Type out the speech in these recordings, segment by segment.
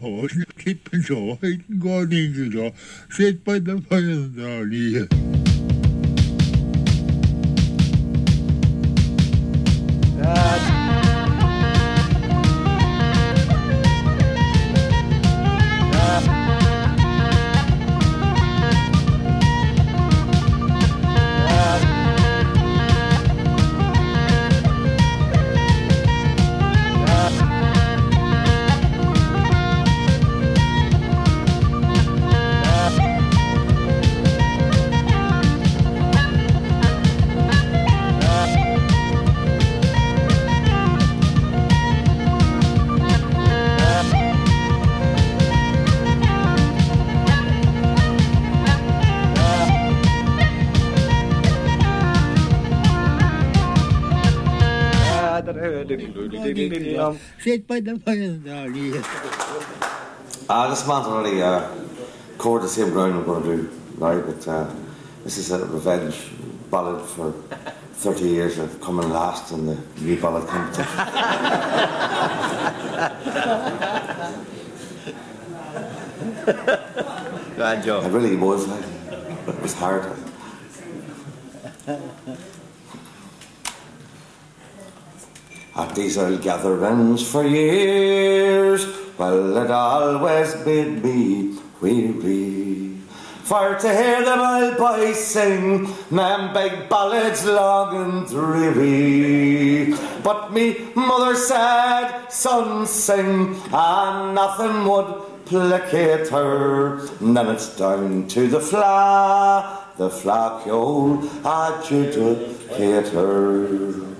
Oh, kippen så, heiten går ikke så. Sitt på den fornøyelige. Sitt på den fornøyelige. Uh, this man's already uh, covered the same ground we're going to do now, but uh, this is a revenge ballad for 30 years of coming last in the new ballad competition. Good job. It really was. Like, it was hard. At these old gatherings for years, well, it always made me weary. For to hear them old boys sing, them big ballads long and dreary. But me mother said, son, sing, and nothing would placate her. And then it's down to the fla, the flock, old adjudicator.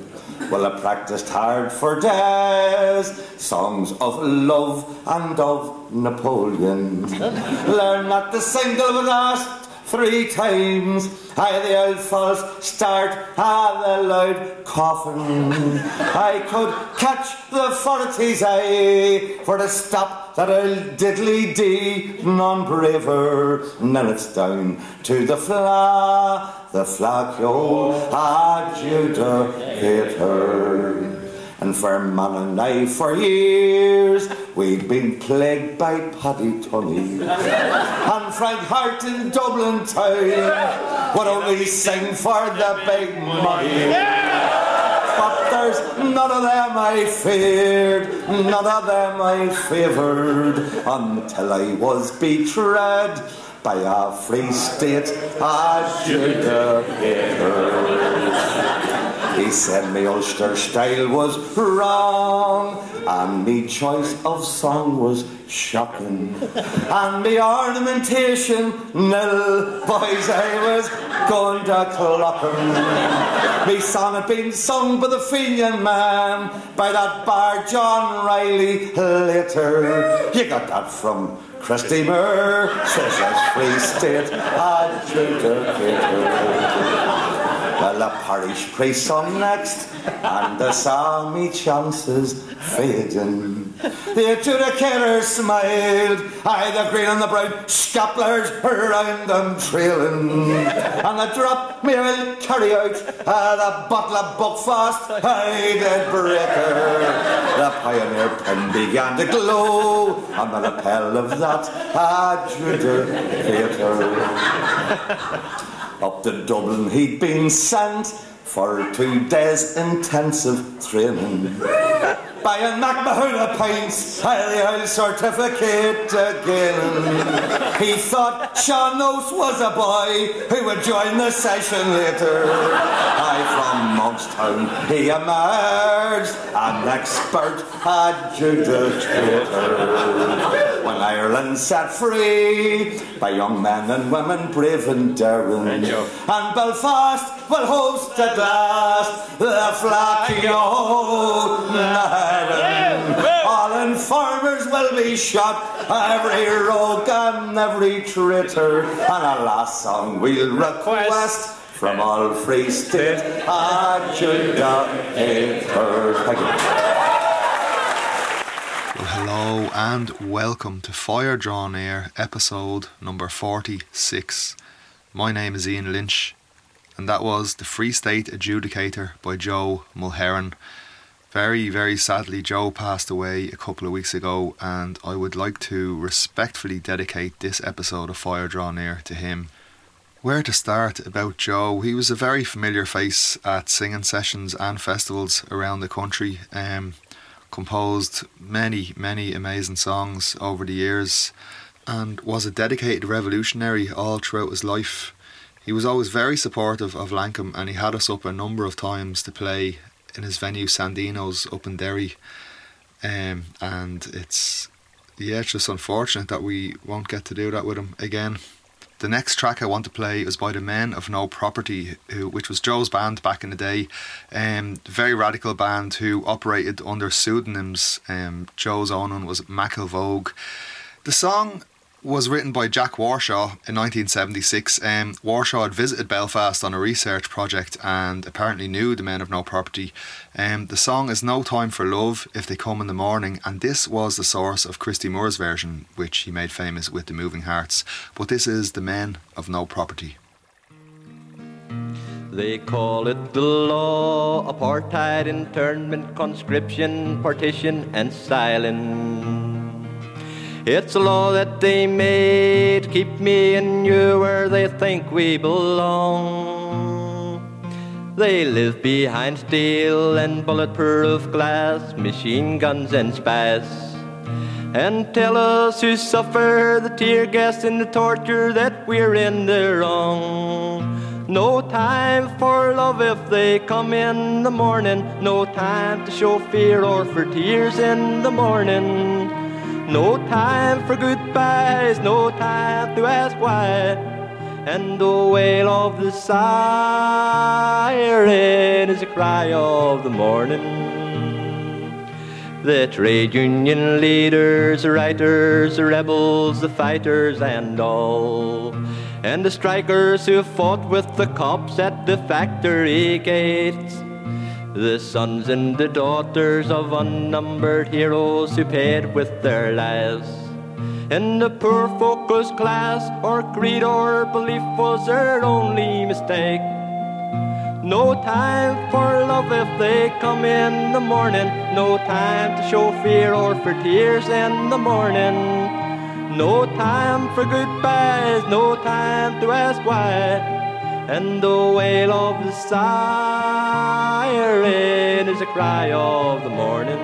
Well, I practiced hard for days, songs of love and of Napoleon. Learn not the single but last three times. I the old start, ah the loud coffin. I could catch the forties eye for the stop that old diddly dee, none braver. Then it's down to the fla, the yo, adjudicator. And for man and I for years we'd been plagued by Paddy Tunney and Frank Harte in Dublin town would only sing for the big money. But there's none of them I feared, none of them I favoured until I was betrayed by a free state adjudicator. He said me Ulster style was wrong, and me choice of song was shocking, and me ornamentation nil. Boys, I was going to clock. Me song had been sung by the Fenian man, by that bar John Riley later. You got that from Christy Moore, says as free state adjudicator. Well, the parish priest sung next, and the saw me chances fading. The adjudicator smiled, I the green and the brown scapulars around them trailing. And the drop me will carry out uh, the bottle of Buckfast, I did breaker. The pioneer pen began to glow on the lapel of that adjudicator. Up to Dublin he'd been sent for two days intensive training. By a McMahon pints, the certificate again. He thought Sean Oates was a boy who would join the session later. I from Monkstown he emerged, an expert adjudicator. When Ireland set free by young men and women brave and daring, and Belfast will host at last the old Ireland. All informers will be shot, every rogue and every traitor, and a last song we'll request from all free state adjudicator. Thank you. Well, hello and welcome to Fire Draw Near, episode number 46. My name is Ian Lynch, and that was The Free State Adjudicator by Joe Mulheron. Very, very sadly, Joe passed away a couple of weeks ago, and I would like to respectfully dedicate this episode of Fire Draw Near to him. Where to start about Joe? He was a very familiar face at singing sessions and festivals around the country. Um, composed many, many amazing songs over the years, and was a dedicated revolutionary all throughout his life. He was always very supportive of Lankum, and he had us up a number of times to play in his venue Sandino's up in Derry. Um, and it's yeah, it's just unfortunate that we won't get to do that with him again. The next track I want to play is by the Men of No Property, who, which was Joe's band back in the day. Um, very radical band who operated under pseudonyms. Um, Joe's own one was McIlvogue. The song was written by Jack Warshaw in 1976. Um, Warshaw had visited Belfast on a research project and apparently knew the men of no property. Um, the song is No Time for Love if they come in the morning, and this was the source of Christy Moore's version, which he made famous with the Moving Hearts. But this is the men of no property. They call it the law, apartheid, internment, conscription, partition, and silence. It's a law that they made, to keep me and you where they think we belong. They live behind steel and bulletproof glass, machine guns and spies. And tell us who suffer the tear gas and the torture that we're in the wrong. No time for love if they come in the morning. No time to show fear or for tears in the morning. No time for goodbyes, no time to ask why. And the wail of the siren is a cry of the morning. The trade union leaders, the writers, the rebels, the fighters, and all. And the strikers who fought with the cops at the factory gates the sons and the daughters of unnumbered heroes who paid with their lives. And the poor focus class or creed or belief was their only mistake. No time for love if they come in the morning. No time to show fear or for tears in the morning. No time for goodbyes, no time to ask why and the wail of the siren is a cry of the morning.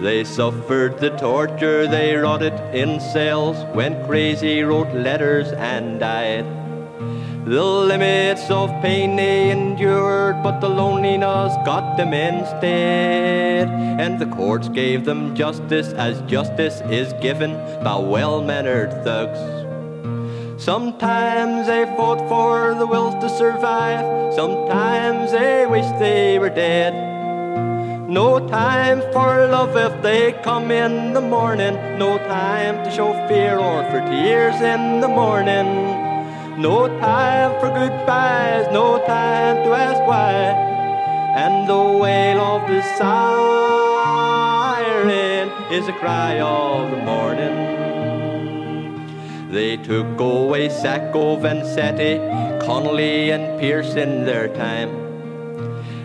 They suffered the torture, they rotted in cells, went crazy, wrote letters, and died. The limits of pain they endured, but the loneliness got them instead. And the courts gave them justice as justice is given by well mannered thugs. Sometimes they fought for the will to survive, sometimes they wish they were dead. No time for love if they come in the morning, no time to show fear or for tears in the morning. No time for goodbyes, no time to ask why. And the wail of the siren is a cry of the morning. They took away Sacco, Vanzetti, Connolly, and Pearse in their time.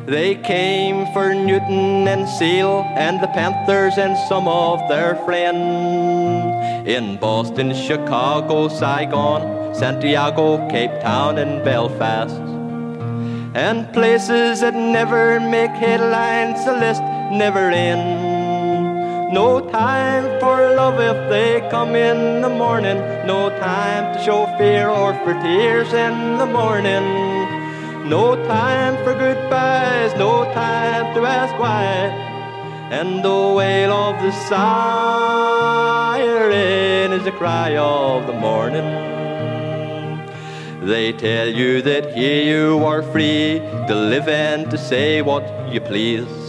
They came for Newton and Seale and the Panthers and some of their friends in Boston, Chicago, Saigon, Santiago, Cape Town, and Belfast. And places that never make headlines, the list never ends. No time for love if they come in the morning. No time to show fear or for tears in the morning. No time for goodbyes, no time to ask why. And the wail of the siren is the cry of the morning. They tell you that here you are free to live and to say what you please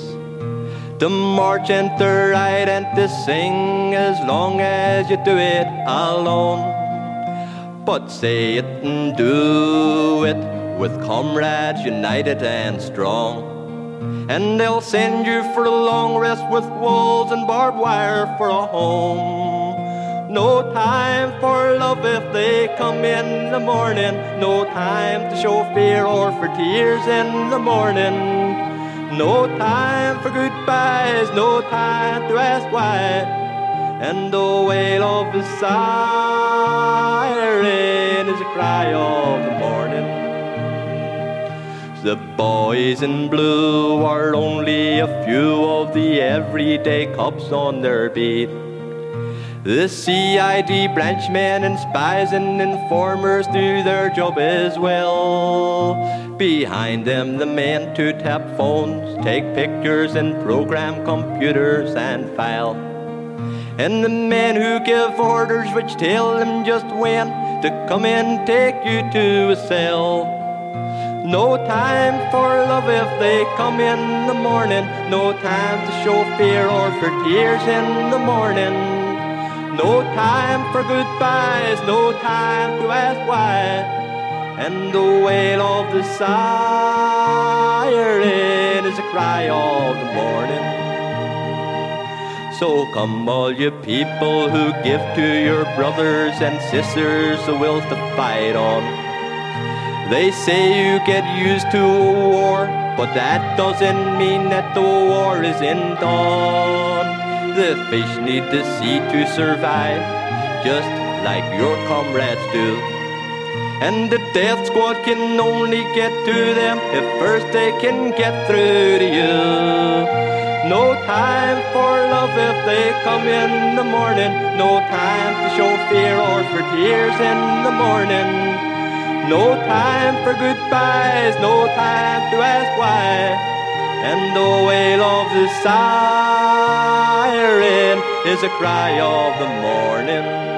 to march and to ride and to sing as long as you do it alone. But say it and do it with comrades united and strong. And they'll send you for a long rest with walls and barbed wire for a home. No time for love if they come in the morning. No time to show fear or for tears in the morning. No time for goodbyes, no time to ask why. And the wail of the siren is a cry of the morning. The boys in blue are only a few of the everyday cops on their beat. The CID branchmen and spies and informers do their job as well. Behind them, the men to tap phones, take pictures, and program computers and file. And the men who give orders which tell them just when to come in, take you to a cell. No time for love if they come in the morning. No time to show fear or for tears in the morning. No time for goodbyes, no time to ask why. And the wail of the siren is a cry of the morning. So come all you people who give to your brothers and sisters the will to fight on. They say you get used to a war, but that doesn't mean that the war isn't on. The fish need the sea to survive, just like your comrades do. And the death squad can only get to them if first they can get through to you. No time for love if they come in the morning. No time to show fear or for tears in the morning. No time for goodbyes, no time to ask why and the wail of the siren is a cry of the morning.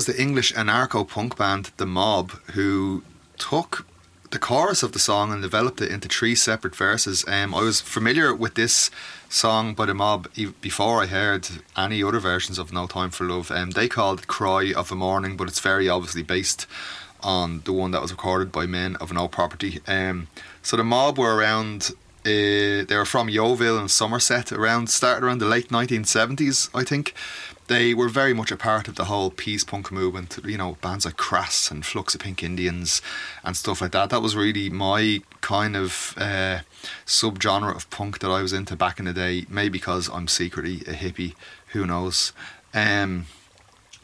Was the English anarcho punk band The Mob, who took the chorus of the song and developed it into three separate verses. Um, I was familiar with this song by The Mob before I heard any other versions of No Time for Love. Um, they called it Cry of a Morning, but it's very obviously based on the one that was recorded by Men of No Property. Um, so The Mob were around. Uh, they were from Yeovil in Somerset around started around the late 1970s I think they were very much a part of the whole peace punk movement. You know, bands like Crass and Flux of Pink Indians and stuff like that. That was really my kind of uh, subgenre of punk that I was into back in the day. Maybe because I'm secretly a hippie, who knows. Um,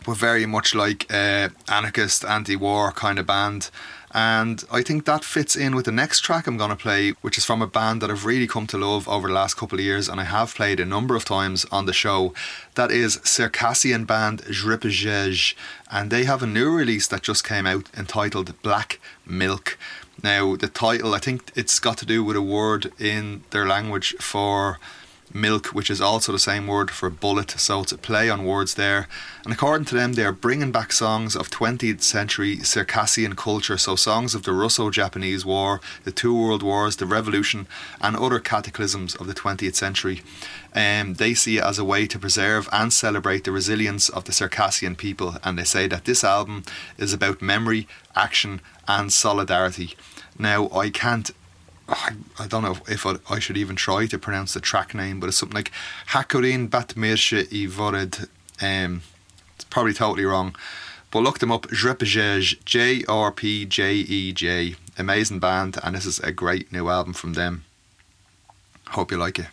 but very much like uh, anarchist, anti-war kind of band. And I think that fits in with the next track I'm going to play, which is from a band that I've really come to love over the last couple of years, and I have played a number of times on the show. That is Circassian band Jrpjej, and they have a new release that just came out entitled Black Milk. Now, the title, I think it's got to do with a word in their language for milk, which is also the same word for bullet, so it's a play on words there. And according to them, they are bringing back songs of 20th century Circassian culture, so songs of the Russo Japanese War, the two world wars, the revolution, and other cataclysms of the 20th century. Um, they see it as a way to preserve and celebrate the resilience of the Circassian people, and they say that this album is about memory, action, and solidarity. Now, I can't I, I don't know if I, I, should even try to pronounce the track name, but it's something like Hakurin Batmirsha i Vorid. Um, it's probably totally wrong, but look them up. Jrpjej, J R P J E J. Amazing band, and this is a great new album from them. Hope you like it.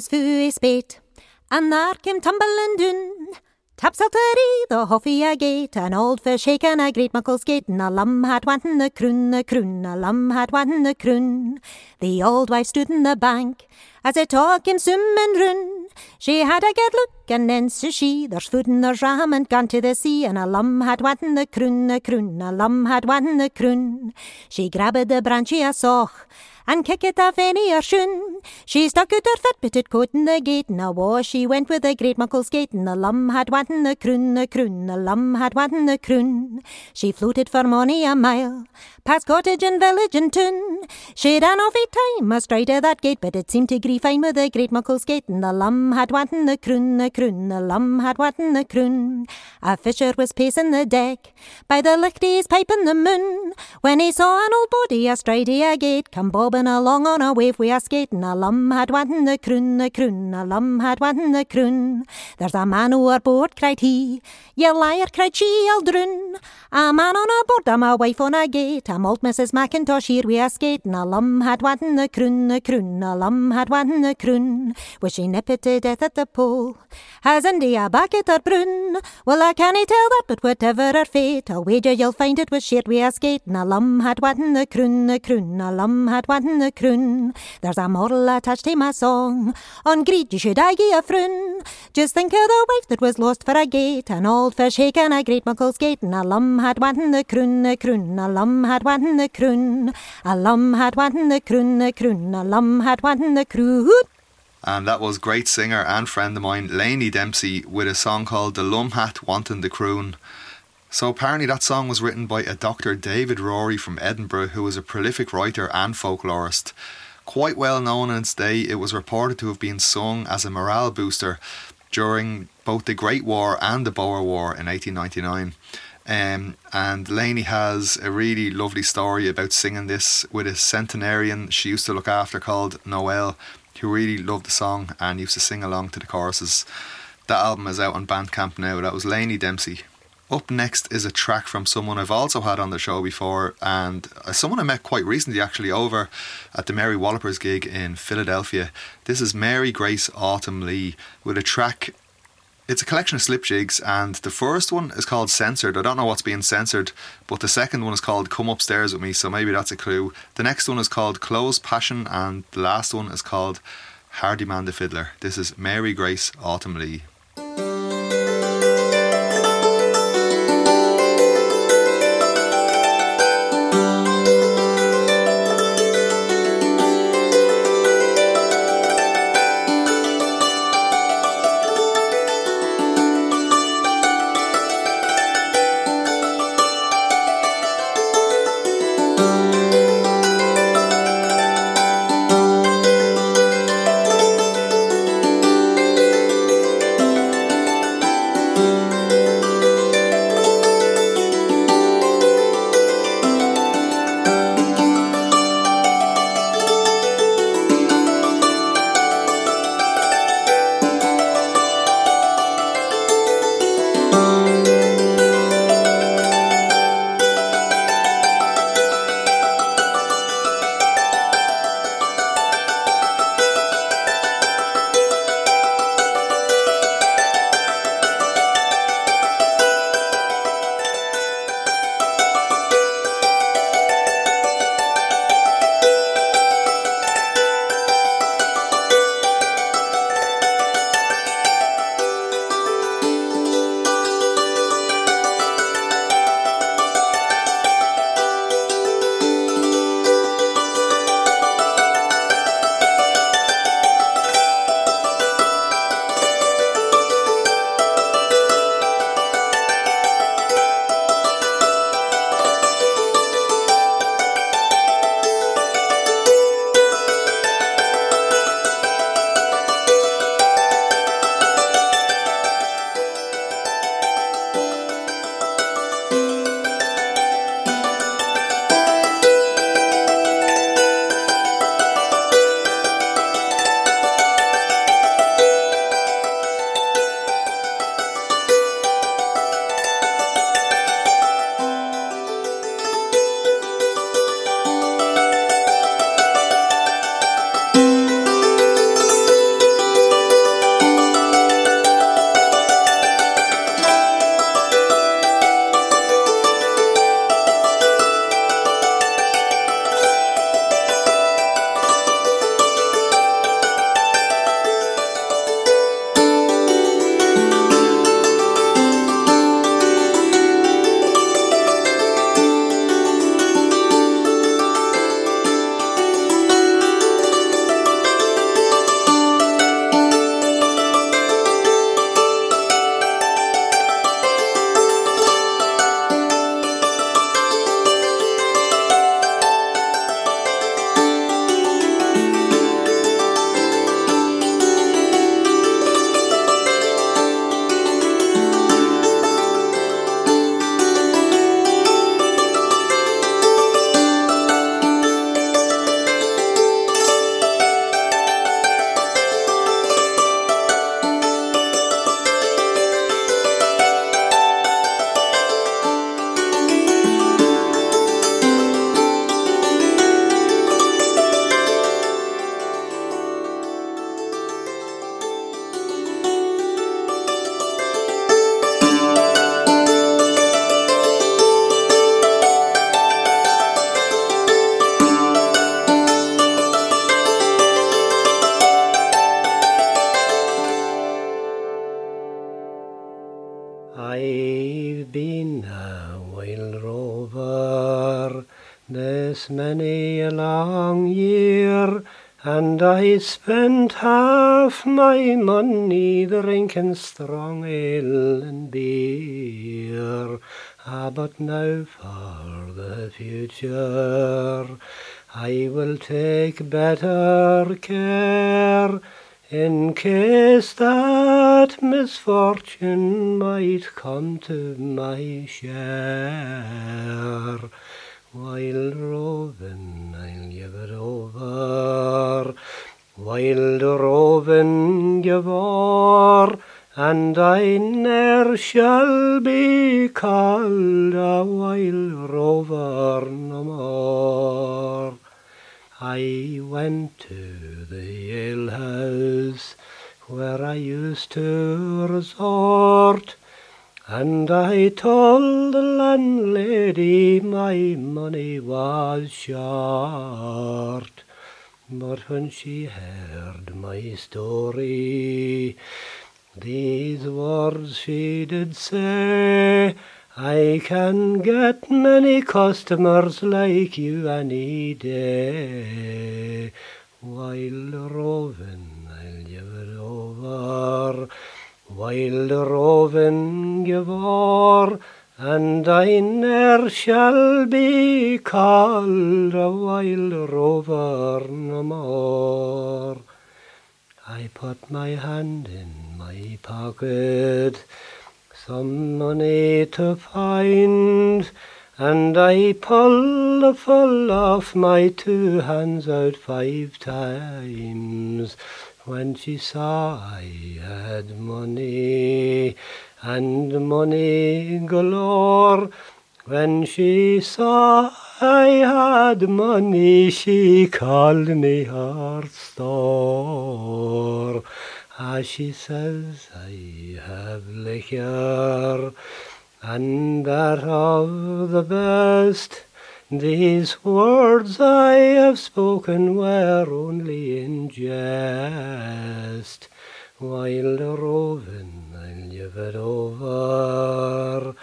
Was fu i spet, and there came tumbling doon. Taps out the the huffy a gate, an old fish shaken a great muckle skate, and a lamb had wantin the croon, the croon, a lamb had wantin the croon. The old wife stood in the bank, As I talk him sum and run, she had a good look, and then says she, There's food in the ram and gone to the sea, and a lum had watten the croon, a croon, a lum had watten the croon. She grabbed the branchy a soch, and kick it off any or shun. She stuck out her fat bitted coat in the gate, and awa she went with a great muckle skate, and the lum had watten the croon, a croon, the lum had watten the croon. She floated for money a mile, past cottage and village and town. She ran off eight time astride of that gate, but it seemed to agree fine with a great muckle skate, and the lum had watten the croon, the croon, the lum had watten the croon. A fisher was pacing the deck by the lichty's pipe in the moon when he saw an old body astride a gate come bobbing along on a wave we a skating. A lum had watten the croon, a croon, a lum had watten the croon. There's a man overboard, cried he. Ye liar, cried she, Eldrun. A man on a board, and my wife on a gate. I'm old Mrs. Mackintosh here we a skating. A lum had watten the croon, a croon, a lum had watten the croon. Was she nipped to death at the pole? Has India back at her brun? Well, I can't tell that, but whatever her fate, I'll wager you'll find it was shared we a skating. A lum had watten the croon, a croon, a lum had watten the croon. There's a moral attached to my song. On greed you should I gie a frun. Just think of the wife that was lost for a gate, an old fish shaking a great muckle skate, and a lum had watten the croon, a croon, a lum had watten the croon. A lum had watten the croon, a croon, a lum had watten the croon. And that was great singer and friend of mine, Lainey Dempsey, with a song called The Lum Hat Wantin' the Croon. So apparently that song was written by a Dr. David Rorie from Edinburgh, who was a prolific writer and folklorist. Quite well known in its day, it was reported to have been sung as a morale booster during both the Great War and the Boer War in 1899. Um, and Lainey has a really lovely story about singing this with a centenarian she used to look after called Noel, who really loved the song and used to sing along to the choruses. That album is out on Bandcamp now. That was Lainey Dempsey. Up next is a track from someone I've also had on the show before, and uh, someone I met quite recently actually over at the Mary Wallopers gig in Philadelphia. This is Mary Grace Autumn Lee with a track. It's a collection of slip jigs, and the first one is called Censored. I don't know what's being censored, but the second one is called Come Upstairs with Me, so maybe that's a clue. The next one is called Chloe's Passion, and the last one is called Hardiman the Fiddler. This is Mary Grace Autumn Lee. Spent half my money drinking strong ale and beer. Ah, but now for the future, I will take better care in case that misfortune might come to my share. While roving, I'll give it over. Wild roving give and I ne'er shall be called a wild rover no more. I went to the alehouse where I used to resort, and I told the landlady my money was short. But when she heard my story, these words she did say, I can get many customers like you any day. While roving, I'll give it over. While roving, give o'er, and I ne'er shall be called a wild rover no more. I put my hand in my pocket, some money to find, and I pull the full off my two hands out five times. When she saw I had money, and money galore, when she saw I had money, she called me her store. As she says, I have liquor, and that of the best. These words I have spoken were only in jest. While roving, I'll over.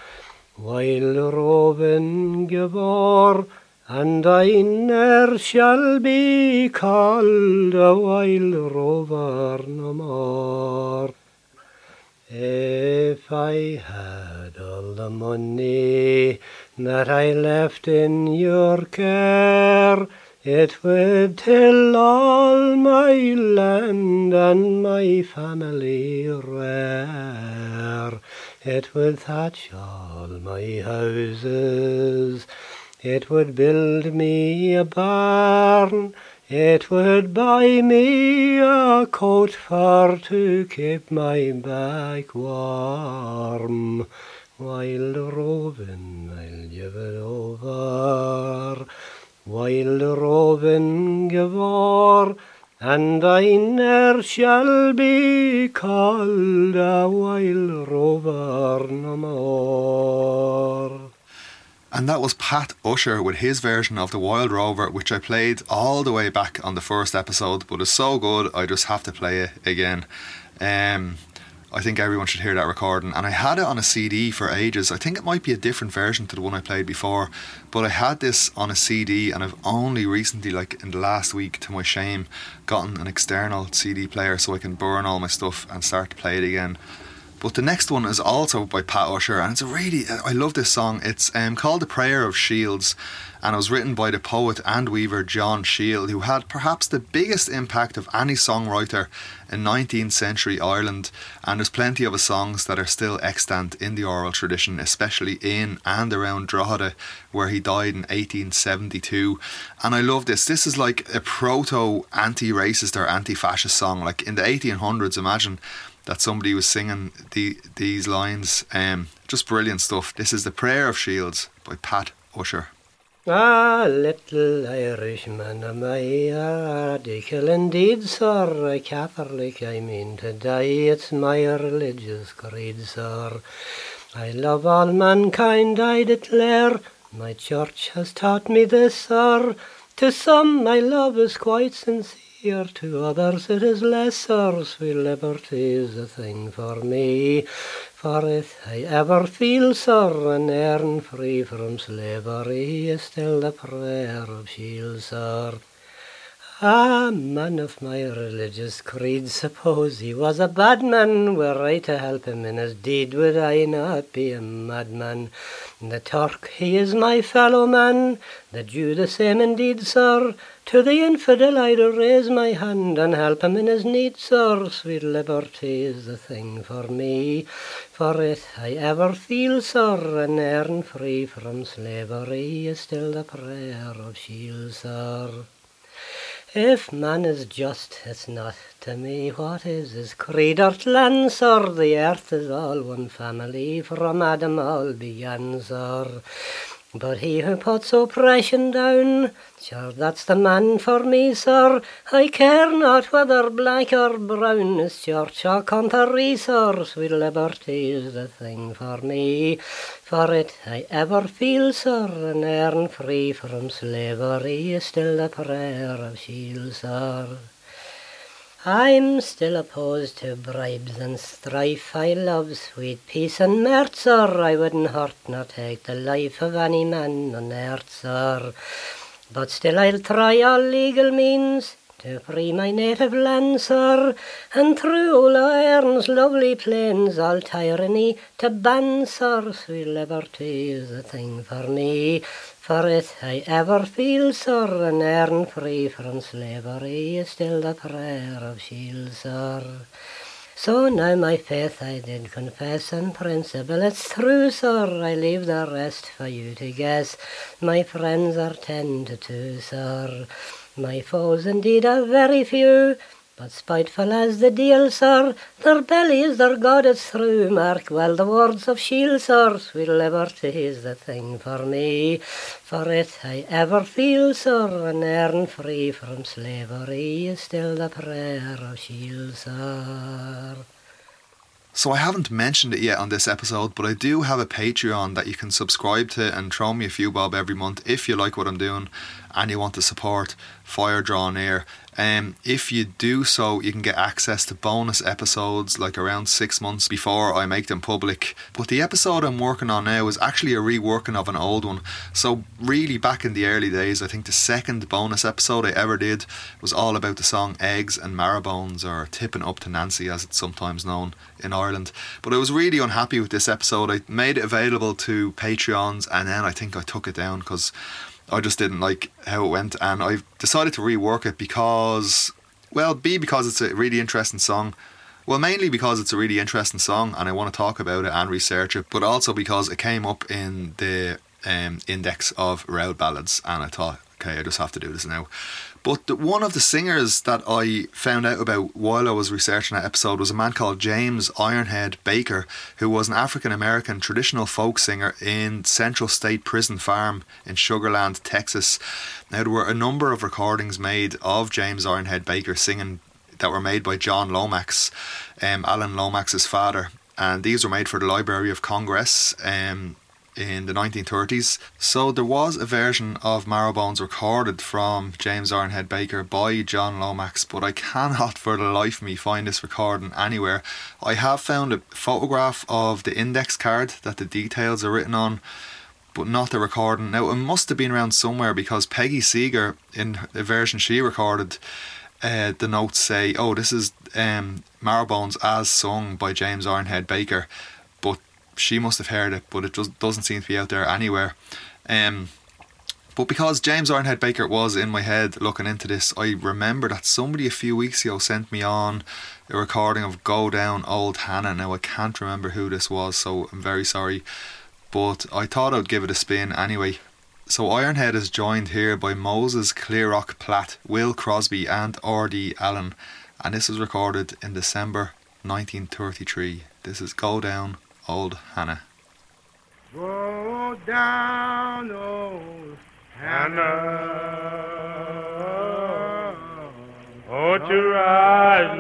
While roving, give o'er, and I ne'er shall be called a wild rover no more. If I had all the money that I left in your care, it would till all my land and my family rare. It would thatch all my houses, it would build me a barn, it would buy me a coat for to keep my back warm. While roving, I'll give it over. While o'er, and I ne'er shall be called a wild rover no more. And that was Pat Usher with his version of The Wild Rover, which I played all the way back on the first episode, but it's so good I just have to play it again. Um, I think everyone should hear that recording. And I had it on a CD for ages. I think it might be a different version to the one I played before, but I had this on a CD, and I've only recently, like in the last week, to my shame, gotten an external CD player so I can burn all my stuff and start to play it again. But the next one is also by Pat Usher, and it's a really I love this song. It's um, called "The Prayer of Shields," and it was written by the poet and weaver John Sheil, who had perhaps the biggest impact of any songwriter in 19th century Ireland. And there's plenty of his songs that are still extant in the oral tradition, especially in and around Drogheda, where he died in 1872. And I love this. This is like a proto anti-racist or anti-fascist song. Like in the 1800s, imagine that somebody was singing the, these lines. Um, just brilliant stuff. This is The Prayer of Shields by Pat Usher. Ah, little Irishman, am I a radical indeed, sir? A Catholic, I mean to die. It's my religious creed, sir. I love all mankind, I declare. My church has taught me this, sir. To some my love is quite sincere, to others it is lesser. Sweet liberty is a thing for me. For if I ever feel sore and earn free from slavery, is still the prayer of Sheil, sir. Ah, man of my religious creed, suppose he was a bad man, were I to help him in his deed, would I not be a madman? The Turk, he is my fellow man, the Jew the same indeed, sir. To the infidel I'd raise my hand and help him in his need, sir. Sweet liberty is the thing for me, for if I ever feel, sir, and earn free from slavery, is still the prayer of Sheil, sir. If man is just, it's not to me what is his creed or land, sir. The earth is all one family, from Adam all began, sir. But he who puts oppression down, sure that's the man for me, sir. I care not whether black or brown, is church or country, sir. Sweet liberty is the thing for me. For it I ever feel, sir, and earn free from slavery is still the prayer of Sheil, sir. I'm still opposed to bribes and strife. I love sweet peace and mirth, sir. I wouldn't hurt nor take the life of any man on earth, sir. But still I'll try all legal means to free my native land, sir, and through Erin's lovely plains all tyranny to ban, sir. Sweet liberty is the thing for me. For if I ever feel, sir, and earn free from slavery, is still the prayer of Sheil, sir. So now my faith I did confess, and principle it's true, sir. I leave the rest for you to guess. My friends are ten to two, sir. My foes indeed are very few. But spiteful as the deal, are, their bellies their God it's through. Mark well the words of Sheil, sir, sweet liberty is the thing for me. For it I ever feel, sir, and earn free from slavery is still the prayer of Sheil, sir. So I haven't mentioned it yet on this episode, but I do have a Patreon that you can subscribe to and throw me a few bob every month if you like what I'm doing and you want to support Fire Draw Near. Um, if you do so, you can get access to bonus episodes like around six months before I make them public. But the episode I'm working on now is actually a reworking of an old one. So, really, back in the early days, I think the second bonus episode I ever did was all about the song Eggs and Marrowbones, or Tipping Up to Nancy as it's sometimes known in Ireland. But I was really unhappy with this episode. I made it available to Patreons and then I think I took it down because I just didn't like how it went, and I've decided to rework it because, well, B because it's a really interesting song. Well, mainly because it's a really interesting song, and I want to talk about it and research it, but also because it came up in the um, index of road ballads, and I thought, okay, I just have to do this now. But the, one of the singers that I found out about while I was researching that episode was a man called James Ironhead Baker, who was an African American traditional folk singer in Central State Prison Farm in Sugarland, Texas. Now, there were a number of recordings made of James Ironhead Baker singing that were made by John Lomax, um, Alan Lomax's father. And these were made for the Library of Congress. Um, in the 1930s. So there was a version of Marrowbones recorded from James Ironhead Baker by John Lomax, but I cannot for the life of me find this recording anywhere. I have found a photograph of the index card that the details are written on. But not the recording. Now it must have been around somewhere because Peggy Seeger, in the version she recorded, uh, the notes say, "Oh, this is um, Marrowbones as sung by James Ironhead Baker." She must have heard it, but it just doesn't seem to be out there anywhere. Um, but because James Ironhead Baker was in my head looking into this, I remember that somebody a few weeks ago sent me on a recording of Go Down Old Hannah. Now I can't remember who this was, so I'm very sorry. But I thought I'd give it a spin anyway. So Ironhead is joined here by Moses Clear Rock Platt, Will Crosby, and R.D. Allen, and this was recorded in December 1933. This is Go Down Old Hannah. Go down, old Hannah. Won't you rise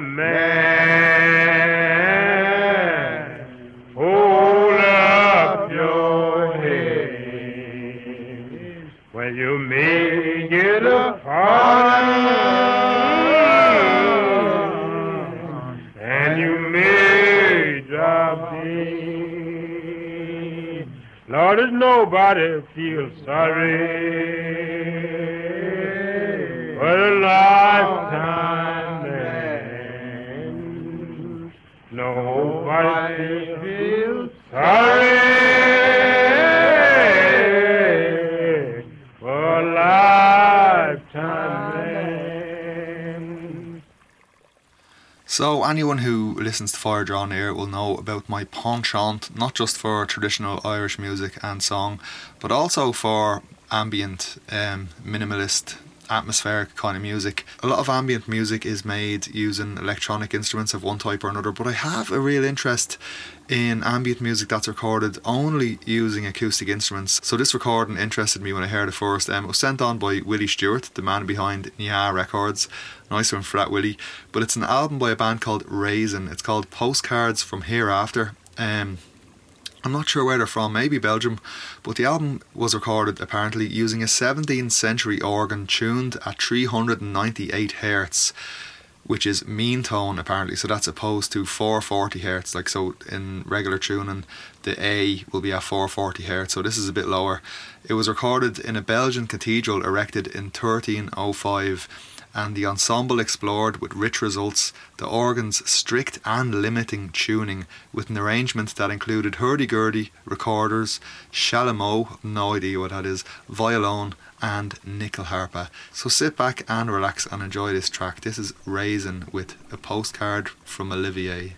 man. Hold up your head when you may get a and you may drop dead. Lord, nobody feels sorry for a lifetime So, anyone who listens to Fire Draw Near will know about my penchant, not just for traditional Irish music and song, but also for ambient, um, minimalist, atmospheric kind of music. A lot of ambient music is made using electronic instruments of one type or another, but I have a real interest in ambient music that's recorded only using acoustic instruments. So this recording interested me when I heard it first. Um, it was sent on by Willie Stewart, the man behind Nya Records. Nice one for that, Willie. But it's an album by a band called Razen. It's called Postcards from Hereafter. Um, I'm not sure where they're from, maybe Belgium, but the album was recorded apparently using a 17th century organ tuned at 398 hertz, which is mean tone apparently. So that's opposed to 440 hertz. Like so, in regular tuning, the A will be at 440 hertz. So this is a bit lower. It was recorded in a Belgian cathedral erected in 1305 and the ensemble explored with rich results the organ's strict and limiting tuning with an arrangement that included hurdy-gurdy, recorders, chalumeau, no idea what that is, violon and nyckelharpa. So sit back and relax and enjoy this track. This is Razen with a postcard from Olivier.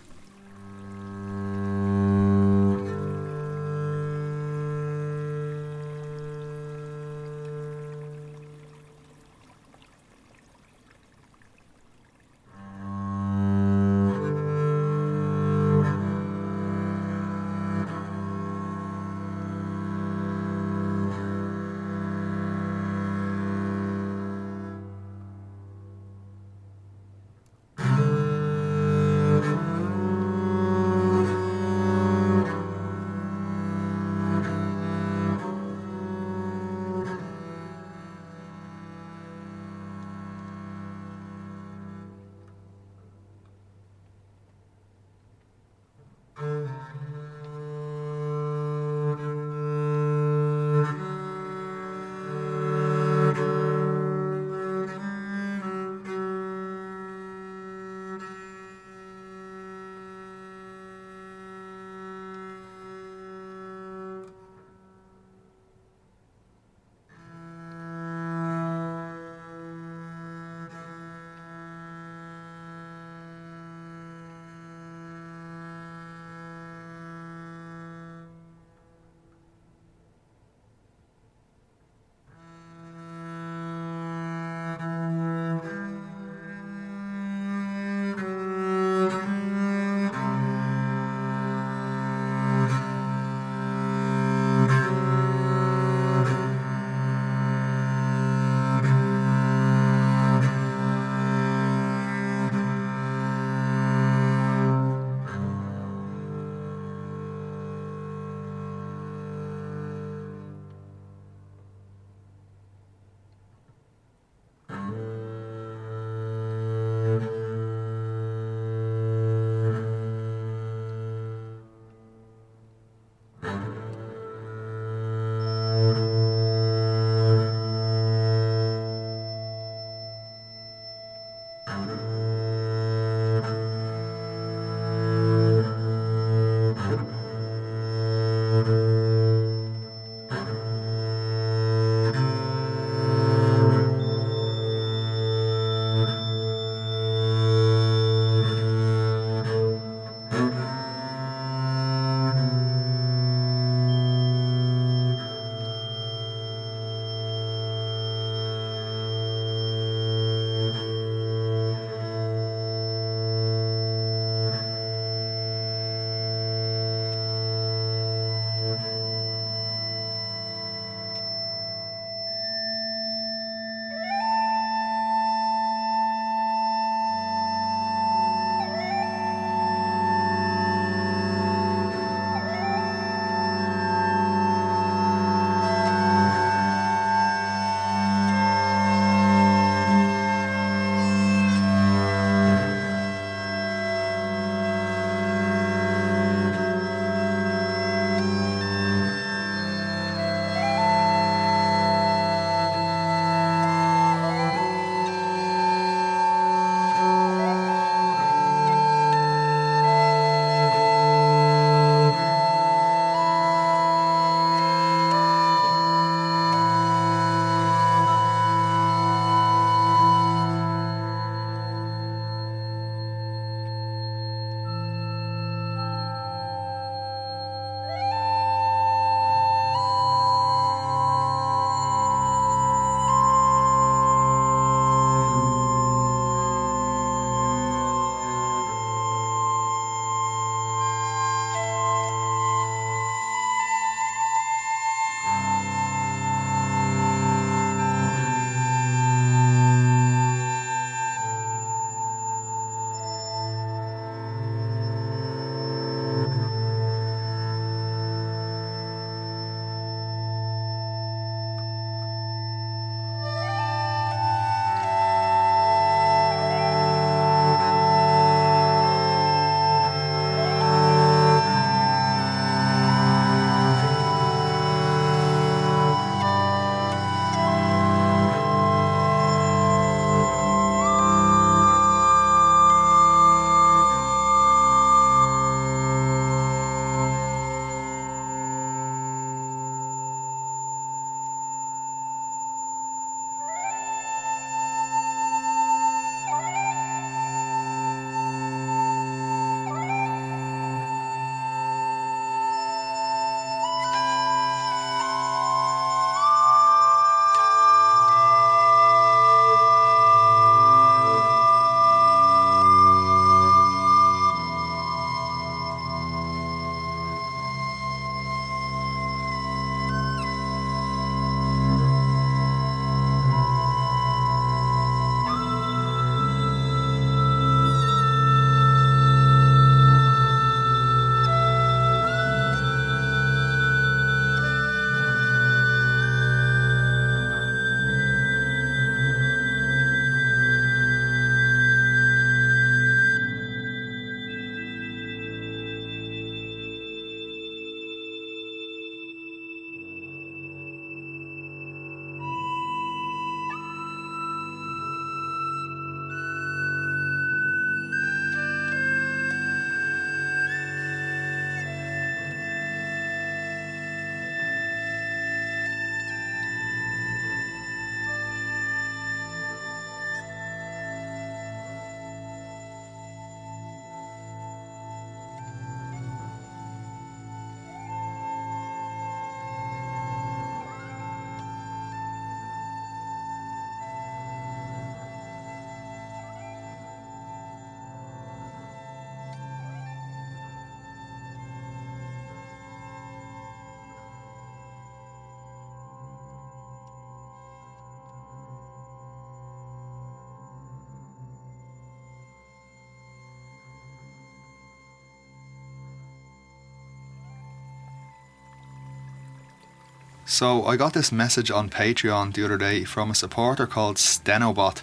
So I got this message on Patreon the other day from a supporter called Stenobot,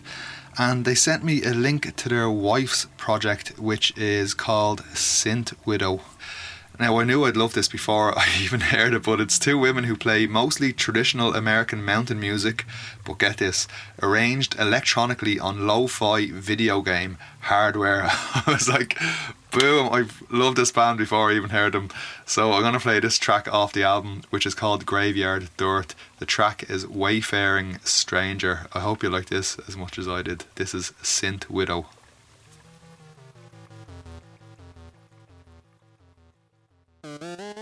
and they sent me a link to their wife's project, which is called Synth Widow. Now, I knew I'd love this before I even heard it, but it's two women who play mostly traditional American mountain music, but get this, arranged electronically on lo fi video game hardware. I was like, boom, I've loved this band before I even heard them. So I'm going to play this track off the album, which is called Graveyard Dirt. The track is Wayfaring Stranger. I hope you like this as much as I did. This is Synth Widow. I'm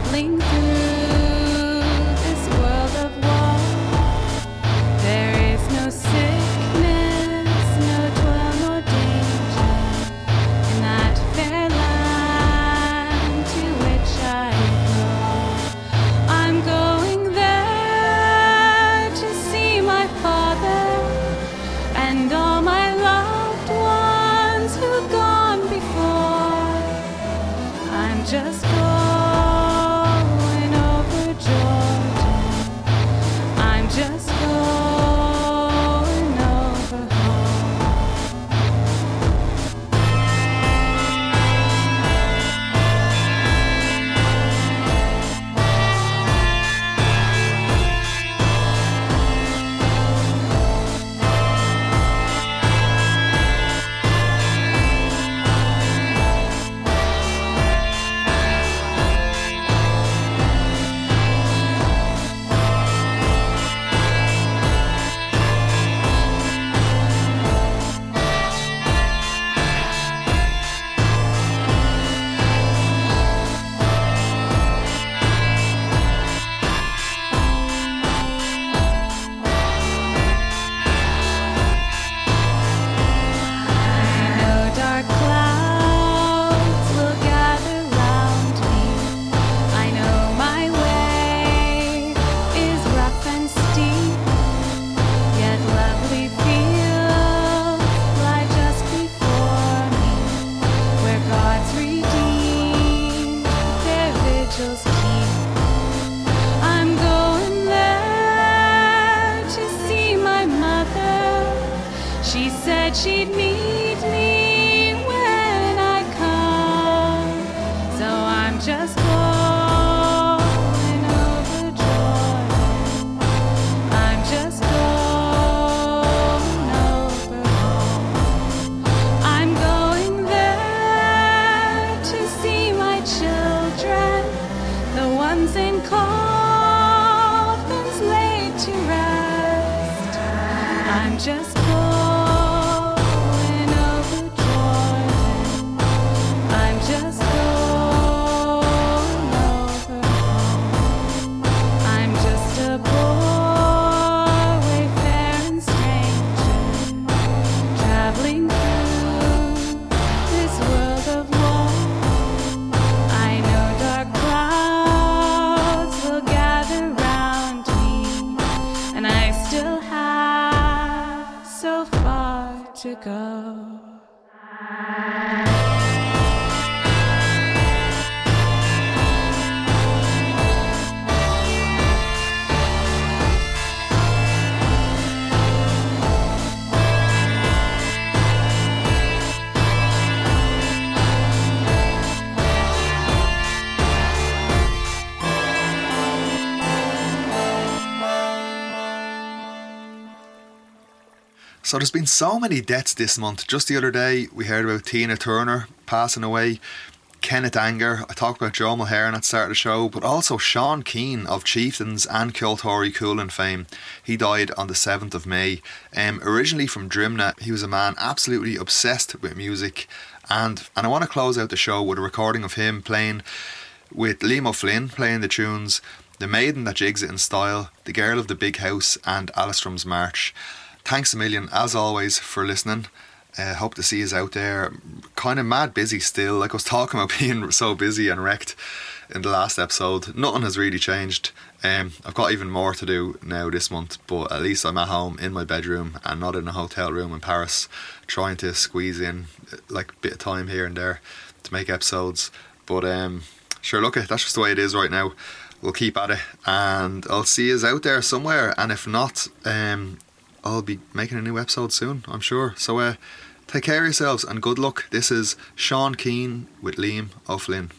traveling through So there's been so many deaths this month. Just the other day, we heard about Tina Turner passing away. Kenneth Anger, I talked about Joe Mulheron at the start of the show, but also Sean Keane of Chieftains and Ceoltóirí Chualann fame. He died on the 7th of May. Um, originally from Drimnagh, he was a man absolutely obsessed with music. And, and I want to close out the show with a recording of him playing with Liam O'Flynn playing the tunes, The Maiden That Jigs It in Style, The Girl of the Big House, and Alasdruim's March. Thanks a million, as always, for listening. Uh, hope to see you out there. Kind of mad busy still. Like I was talking about being so busy and wrecked in the last episode. Nothing has really changed. Um, I've got even more to do now this month, but at least I'm at home in my bedroom and not in a hotel room in Paris, trying to squeeze in uh, like a bit of time here and there to make episodes. But um, sure, look, that's just the way it is right now. We'll keep at it, and I'll see you out there somewhere. And if not, um, I'll be making a new episode soon, I'm sure. So uh, take care of yourselves and good luck. This is Sean Keane with Liam O'Flynn.